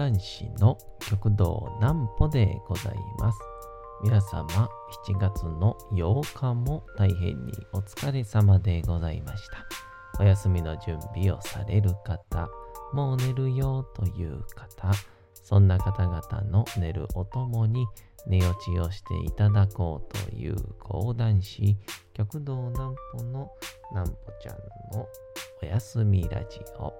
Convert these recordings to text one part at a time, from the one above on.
談師の極道南歩でございます。皆様、7月の8日も大変にお疲れ様でございました。お休みの準備をされる方、もう寝るよという方、そんな方々の寝るおともに寝落ちをしていただこうという講談師、極道南歩の南歩ちゃんのおやすみラジオ。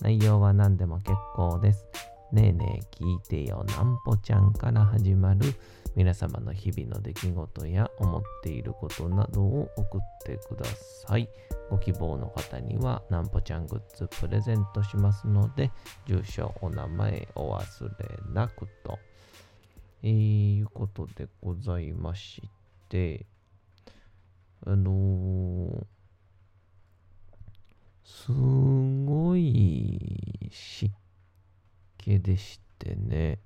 内容は何でも結構です。ねえねえ聞いてよなんぽちゃんから始まる皆様の日々の出来事や思っていることなどを送ってください。ご希望の方にはなんぽちゃんグッズプレゼントしますので、住所、お名前お忘れなくと。えー、いうことでございまして、あのー、すごい湿気でしてね。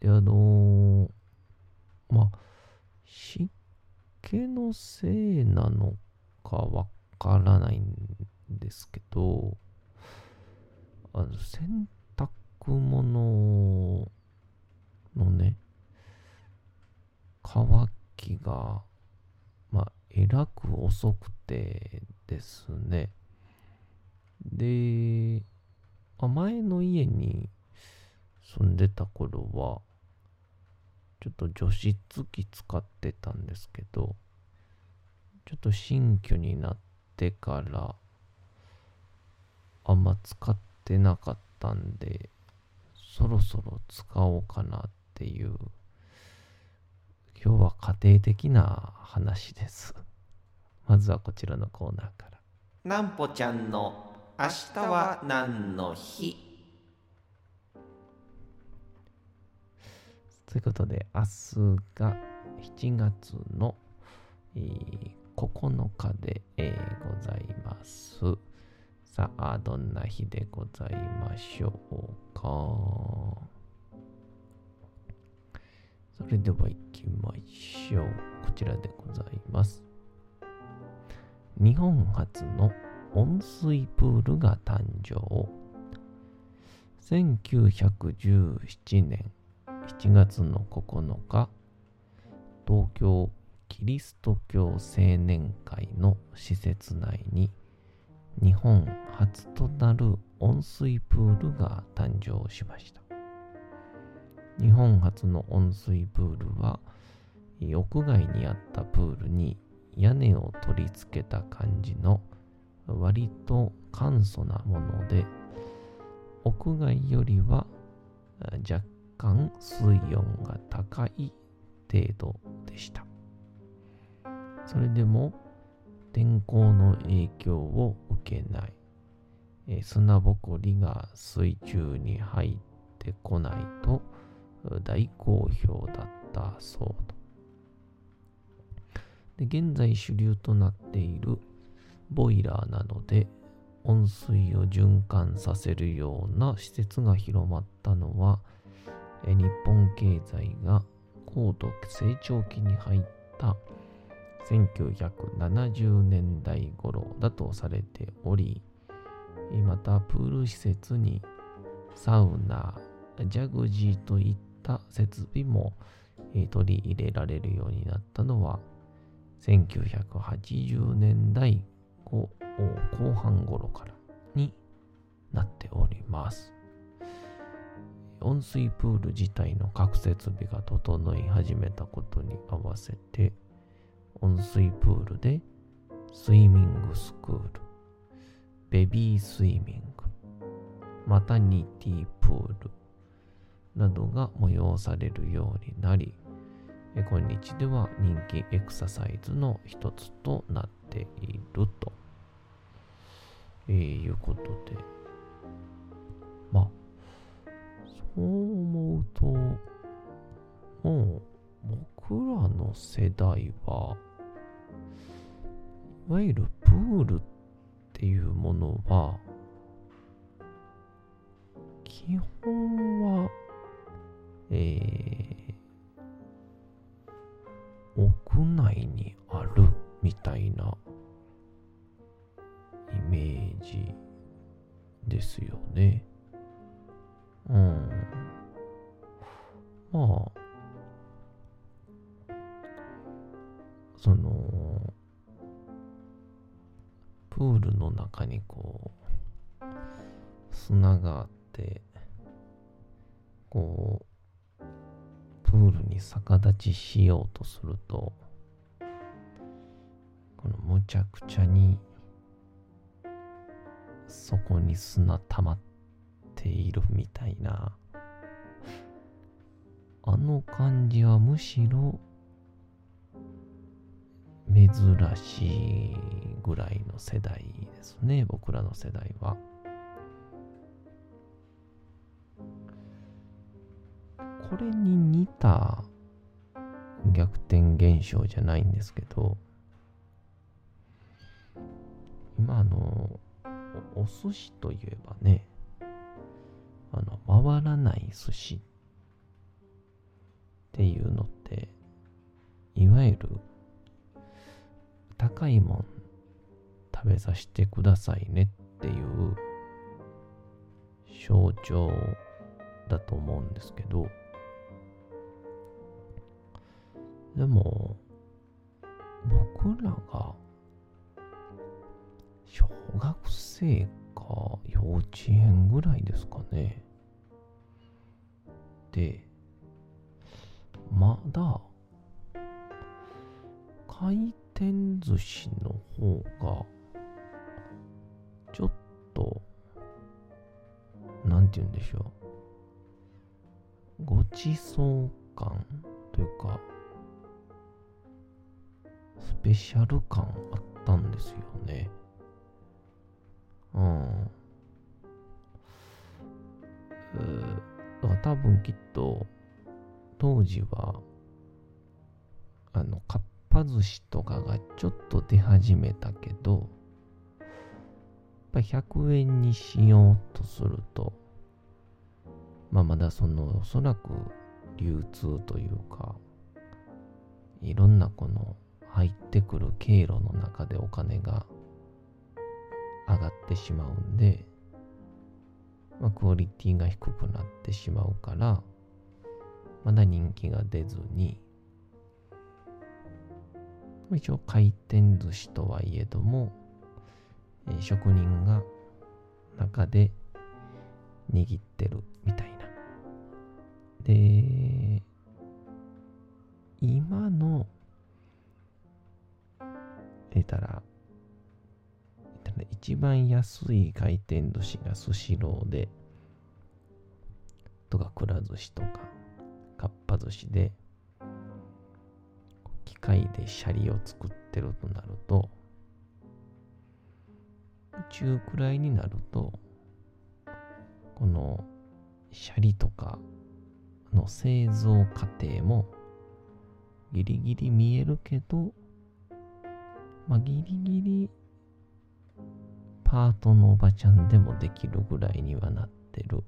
で、あのー、まあ、湿気のせいなのかわからないんですけど、あの洗濯物のね、乾きが、まあ、えらく遅くてですね。で、あ前の家に住んでた頃は、ちょっと除湿機使ってたんですけど、ちょっと新居になってから、あんま使ってなかったんで、そろそろ使おうかなっていう、今日は家庭的な話です。まずはこちらのコーナーから。なんぽちゃんの明日は何の日？ということで、明日が7月の、えー、9日で、えー、ございます。さあ、どんな日でございましょうか？それでは行きましょう。こちらでございます。日本初の温水プールが誕生。1917年7月の9日、東京キリスト教青年会の施設内に日本初となる温水プールが誕生しました。日本初の温水プールは屋外にあったプールに屋根を取り付けた感じの割と簡素なもので屋外よりは若干水温が高い程度でした。それでも天候の影響を受けない、砂ぼこりが水中に入ってこないと大好評だったそうと。で現在主流となっているボイラーなどで温水を循環させるような施設が広まったのは日本経済が高度成長期に入った1970年代頃だとされており、またプール施設にサウナ、ジャグジーといった設備も取り入れられるようになったのは1980年代後半頃からになっております。温水プール自体の各設備が整い始めたことに合わせて温水プールでスイミングスクール、ベビースイミング、マタニティプールなどが催されるようになり、今日では人気エクササイズの一つとなってていると、え、いうことで、まあ、そう思うと、もう僕らの世代は、いわゆるプールっていうものは、基本は、えー、屋内にある。みたいなイメージですよね。うん。まあ、その、プールの中にこう、砂があって、こう、プールに逆立ちしようとすると、このむちゃくちゃに、そこに砂溜まっているみたいな、あの感じはむしろ珍しいぐらいの世代ですね、僕らの世代は。これに似た逆転現象じゃないんですけど、今あの、お寿司といえばね、あの、回らない寿司っていうのって、いわゆる高いもん食べさせてくださいねっていう象徴だと思うんですけど、でも、僕らが小学生か幼稚園ぐらいですかね。で、まだ回転寿司の方がちょっとなんて言うんでしょうごちそう感というかスペシャル感あったんですよねうん。だから多分きっと当時はあのかっぱ寿司とかがちょっと出始めたけどやっぱ100円にしようとするとまあまだそのおそらく流通というかいろんなこの入ってくる経路の中でお金が上がってしまうんで、まあ、クオリティが低くなってしまうから、まだ人気が出ずに、一応回転寿司とはいえども、えー、職人が中で握ってるみたいな。で、今の、えたら、一番安い回転寿司がスシローで、とかくら寿司とか、かっぱ寿司で、機械でシャリを作ってるとなると、中くらいになると、このシャリとかの製造過程もギリギリ見えるけど、まあ、ギリギリパートのおばちゃんでもできるぐらいにはなってる。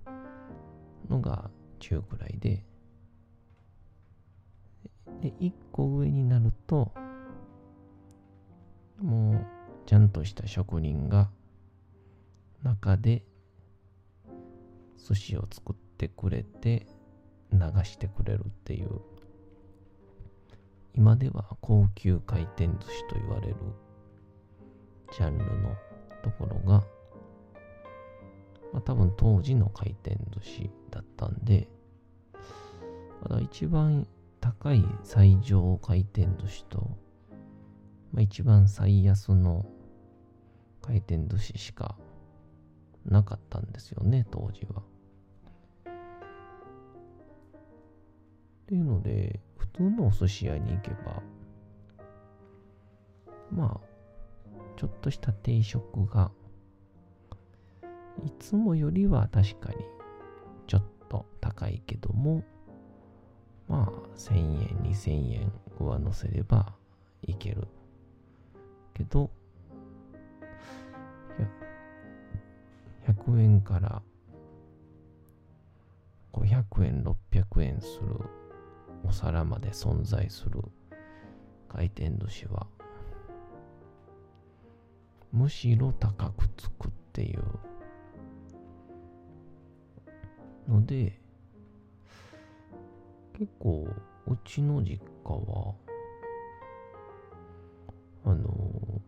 のが中くらいで、で、一個上になると、もう、ちゃんとした職人が、中で、寿司を作ってくれて、流してくれるっていう、今では高級回転寿司と言われる、ジャンルのところが、まあ、多分当時の回転寿司だったんで、まだ一番高い最上回転寿司と、まあ、一番最安の回転寿司しかなかったんですよね、当時は。っていうので、普通のお寿司屋に行けば、まあ、ちょっとした定食が、いつもよりは確かにちょっと高いけども、まあ、1000円、2000円上乗せればいける。けど、100円から500円、600円するお皿まで存在する回転寿司は、むしろ高くつくっていうので、結構、うちの実家は、あの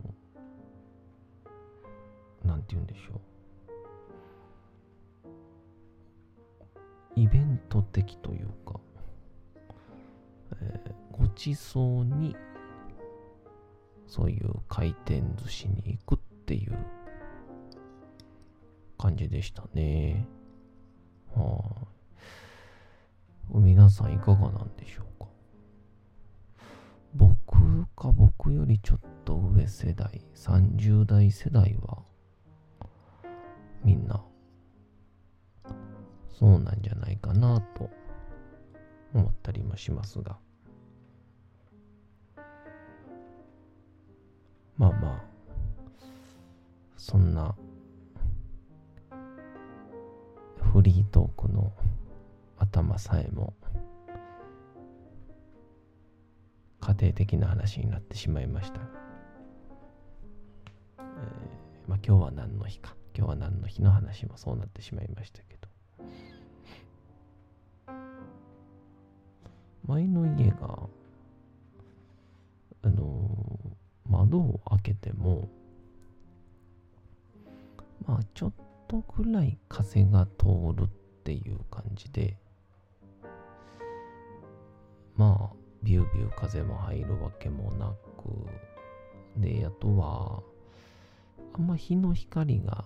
ー、なんて言うんでしょう。イベント的というか、えー、ごちそうに、そういう回転寿司に行くっていう感じでしたね。はあ、皆さんいかがなんでしょうか？僕か僕よりちょっと上世代、30代世代は、みんな、そうなんじゃないかなと思ったりもしますが。まあまあ、そんな、フリートークの頭さえも、家庭的な話になってしまいました。えー、まあ今日は何の日か。今日は何の日の話もそうなってしまいましたけど。前の家が、窓を開けても、まあちょっとくらい風が通るっていう感じで、まあ、ビュービュー風も入るわけもなく、で、あとは、あんま日の光が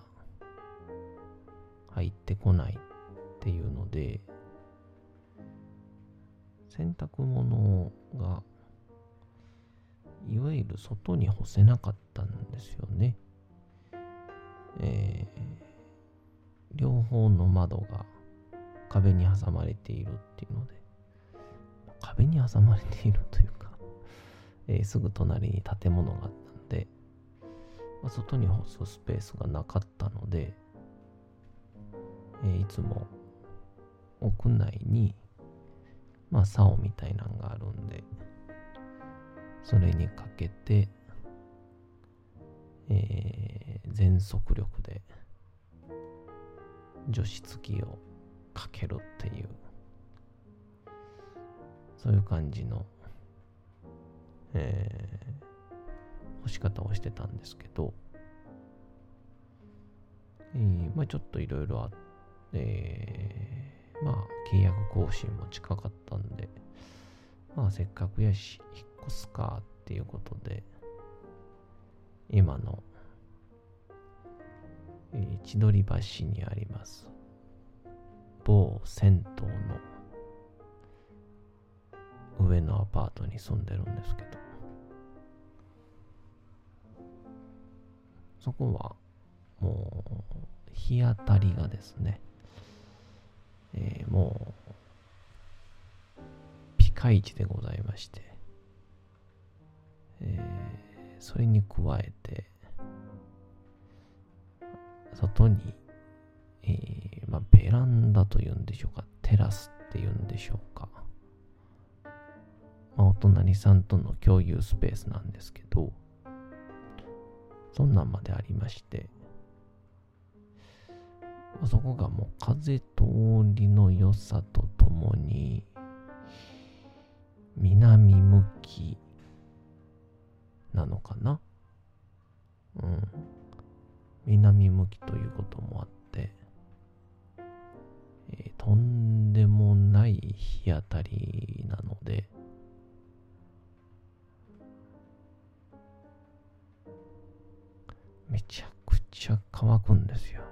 入ってこないっていうので、洗濯物が、いわゆる外に干せなかったんですよね。えー、両方の窓が壁に挟まれているっていうので、壁に挟まれているというか、えー、すぐ隣に建物があったんで、まあ、外に干すスペースがなかったので、えー、いつも屋内に、まあ、竿みたいなのがあるんで、それにかけて、えー、全速力で除湿機をかけるっていうそういう感じの、えー、干し方をしてたんですけど、えー、まあちょっといろいろあって、まあ契約更新も近かったんで、まあせっかくやし、引っ越すかっていうことで、今の、千鳥橋にあります、某銭湯の上のアパートに住んでるんですけど、そこはもう日当たりがですね、え、もうピカイチでございまして、えー、それに加えて、外に、えー、まあ、ベランダというんでしょうか、テラスっていうんでしょうか。まあ、お隣さんとの共有スペースなんですけど、そんなんまでありまして、そこがもう風通りの良さとともに、南向きなのかな？うん。南向きということもあって、えー、とんでもない日当たりなので、めちゃくちゃ乾くんですよ。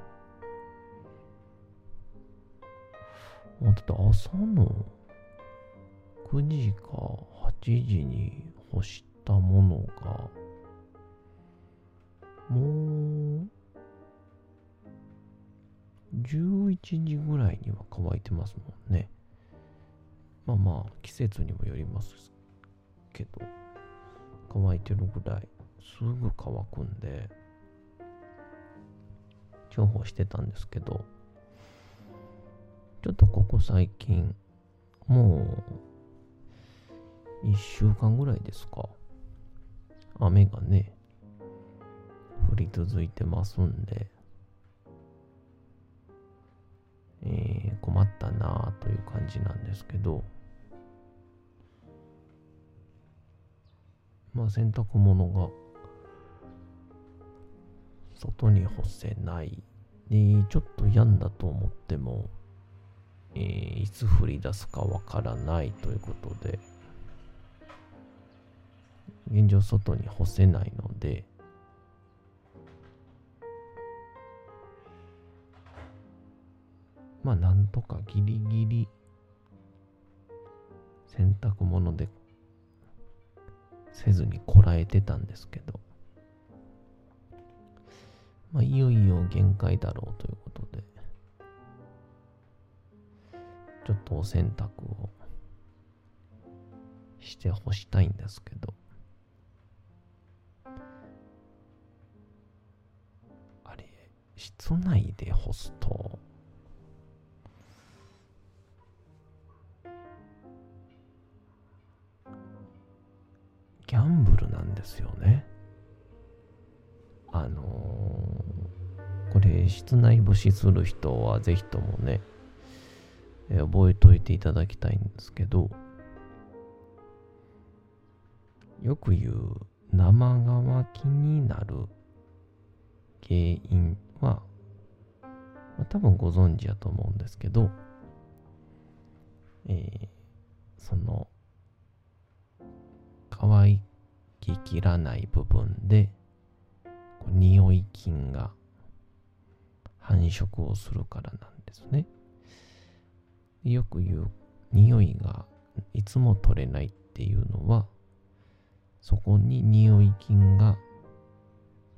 もうだって朝の9時か8時に干してたものが、もう、11時ぐらいには乾いてますもんね。まあまあ、季節にもよりますけど、乾いてるぐらい、すぐ乾くんで、重宝してたんですけど、ちょっとここ最近、もう、一週間ぐらいですか。雨がね、降り続いてますんで、えー、困ったなという感じなんですけど、まあ洗濯物が外に干せないで、ちょっと病んだと思っても、えー、いつ降り出すかわからないということで、現状外に干せないので、まあなんとかギリギリ洗濯物でせずにこらえてたんですけど、まあいよいよ限界だろうということで、ちょっとお洗濯をして干したいんですけど、室内で干すと、ギャンブルなんですよね。あのー、これ、室内干しする人はぜひともね、覚えといていただきたいんですけど、よく言う生乾きになる原因は、まあ、多分ご存知やと思うんですけど、えー、その乾ききらない部分で匂い菌が繁殖をするからなんですね。よく言う匂いがいつも取れないっていうのはそこに匂い菌が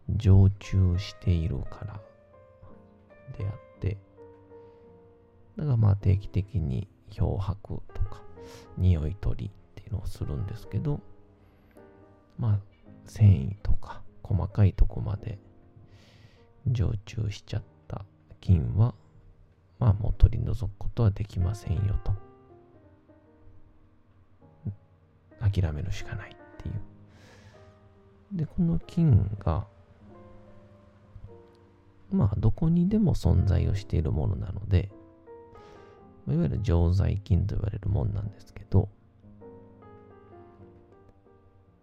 常駐しているからであってだからまあ定期的に漂白とか匂い取りっていうのをするんですけどまあ、繊維とか細かいとこまで常駐しちゃった菌は、まあもう取り除くことはできませんよと。諦めるしかないっていう。で、この菌が、まあどこにでも存在をしているものなので、いわゆる常在菌と言われるもんなんですけど、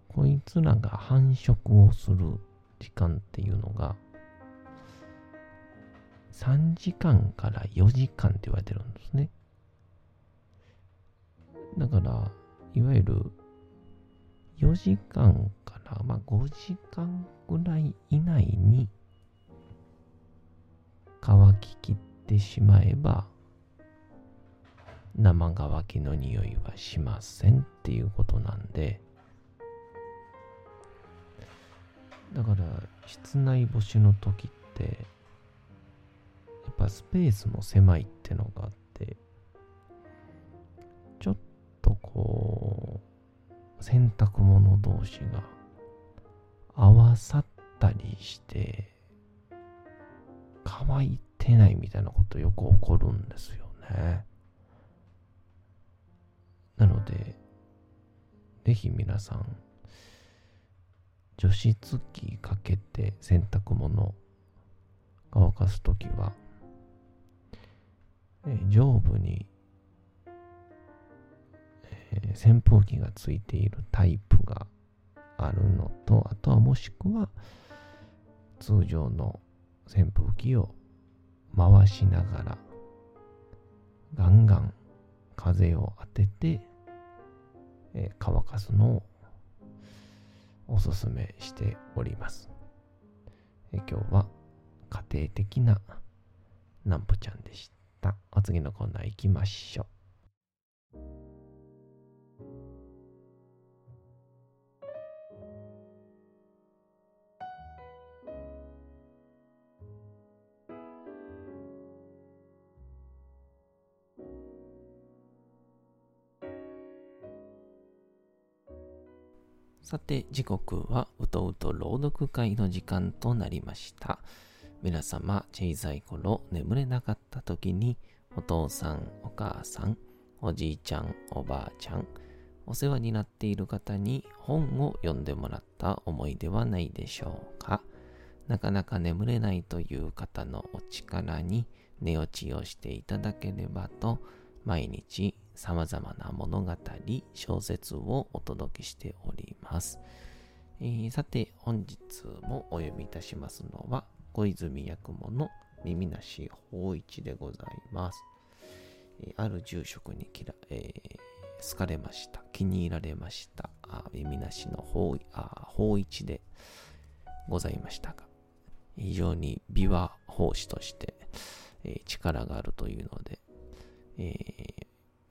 こいつらが繁殖をする時間っていうのが、3時間から4時間って言われてるんですね。だから、いわゆる4時間からまあ5時間ぐらい以内に乾ききってしまえば生乾きの匂いはしませんっていうことなんで。だから室内干しの時ってやっぱスペースも狭いってのがあってちょっとこう洗濯物同士が合わさったりして乾いてないみたいなことよく起こるんですよね。なので、ぜひ皆さん、除湿機かけて洗濯物乾かすときは、え上部に、えー、扇風機がついているタイプがあるのと、あとはもしくは通常の扇風機を回しながらガンガン風を当てて、えー、乾かすのをおすすめしております。え今日は家庭的ななんぽちゃんでした。お次のコーナー行きましょう。さて、時刻はうとうと朗読会の時間となりました。皆様、小さい頃眠れなかった時に、お父さん、お母さん、おじいちゃん、おばあちゃん、お世話になっている方に本を読んでもらった思いではないでしょうか。なかなか眠れないという方のお力に寝落ちをしていただければと、毎日様々な物語、小説をお届けしております。えー、さて、本日もお読みいたしますのは、小泉八雲の耳なし法一でございます。えー、ある住職にきら、えー、好かれました。気に入られました。あ耳なしの法あ法一でございましたが、非常に琵琶法師として、えー、力があるというので、えー、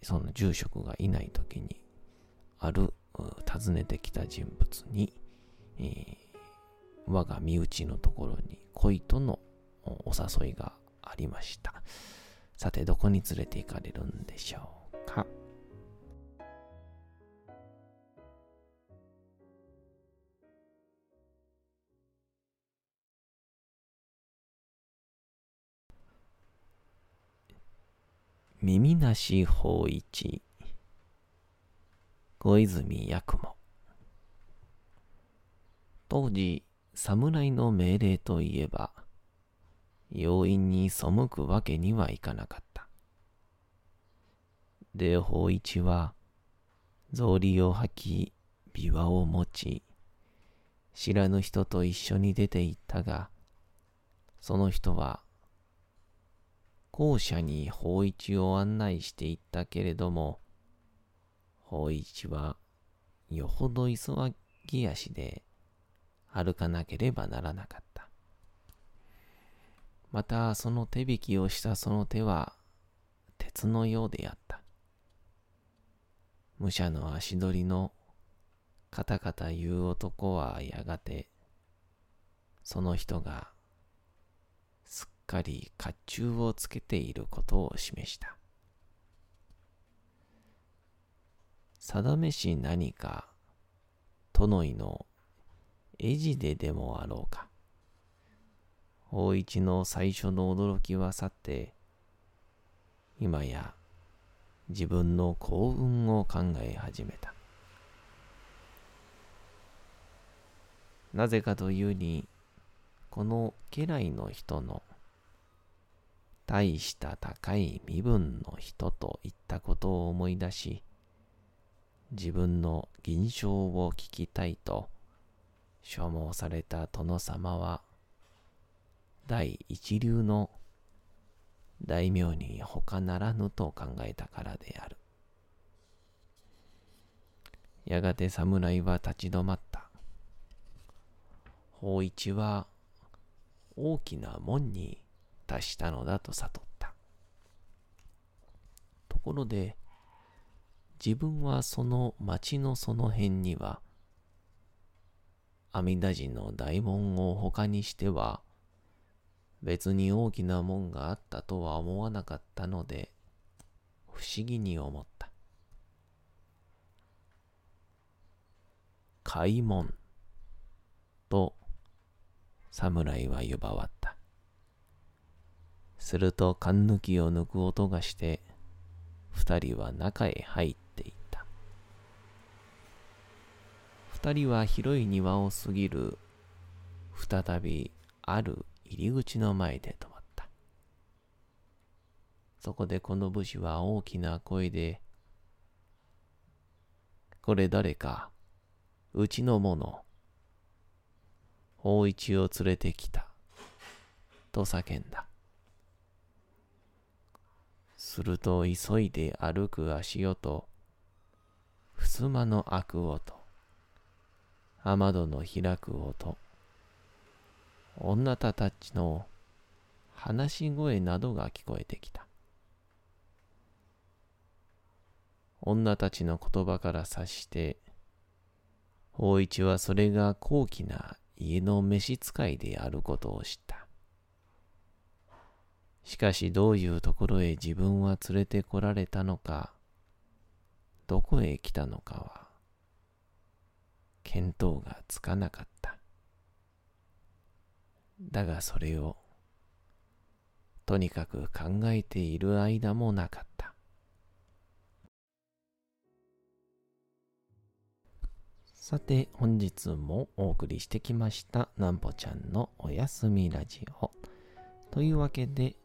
その住職がいない時に、ある訪ねてきた人物に、えー、我が身内のところに恋とのお誘いがありました。さて、どこに連れて行かれるんでしょうか？耳なし法一。小泉八雲。当時侍の命令といえば要因に背くわけにはいかなかった。で法一は草履を履き琵琶を持ち知らぬ人と一緒に出て行ったがその人は校舎に法一を案内していったけれども、法一はよほど急ぎ足で歩かなければならなかった。またその手引きをしたその手は鉄のようであった。武者の足取りのカタカタ言う男はやがてその人がかり甲冑をつけていることを示した。定めし何か、殿井の絵地ででもあろうか。法一の最初の驚きは去って、今や自分の幸運を考え始めた。なぜかというに、この家来の人の大した高い身分の人といったことを思い出し、自分の銀賞を聞きたいと所望された殿様は、第一流の大名に他ならぬと考えたからである。やがて侍は立ち止まった。法一は大きな門に達したのだと悟った。ところで、自分はその町のその辺には、阿弥陀寺の大門を他にしては、別に大きな門があったとは思わなかったので、不思議に思った。開門と侍は呼ばわった。すると勘抜きを抜く音がして、二人は中へ入っていった。二人は広い庭を過ぎる、再びある入り口の前で止まった。そこでこの武士は大きな声で、これ誰か、うちの者、法一を連れてきた、と叫んだ。すると急いで歩く足音、襖の開く音、雨戸の開く音、女たたちの話し声などが聞こえてきた。女たちの言葉から察して、法一はそれが高貴な家の召使いであることを知った。しかしどういうところへ自分は連れてこられたのか、どこへ来たのかは、見当がつかなかった。だがそれをとにかく考えている間もなかった。さて本日もお送りしてきましたなんぽちゃんのおやすみラジオ。というわけで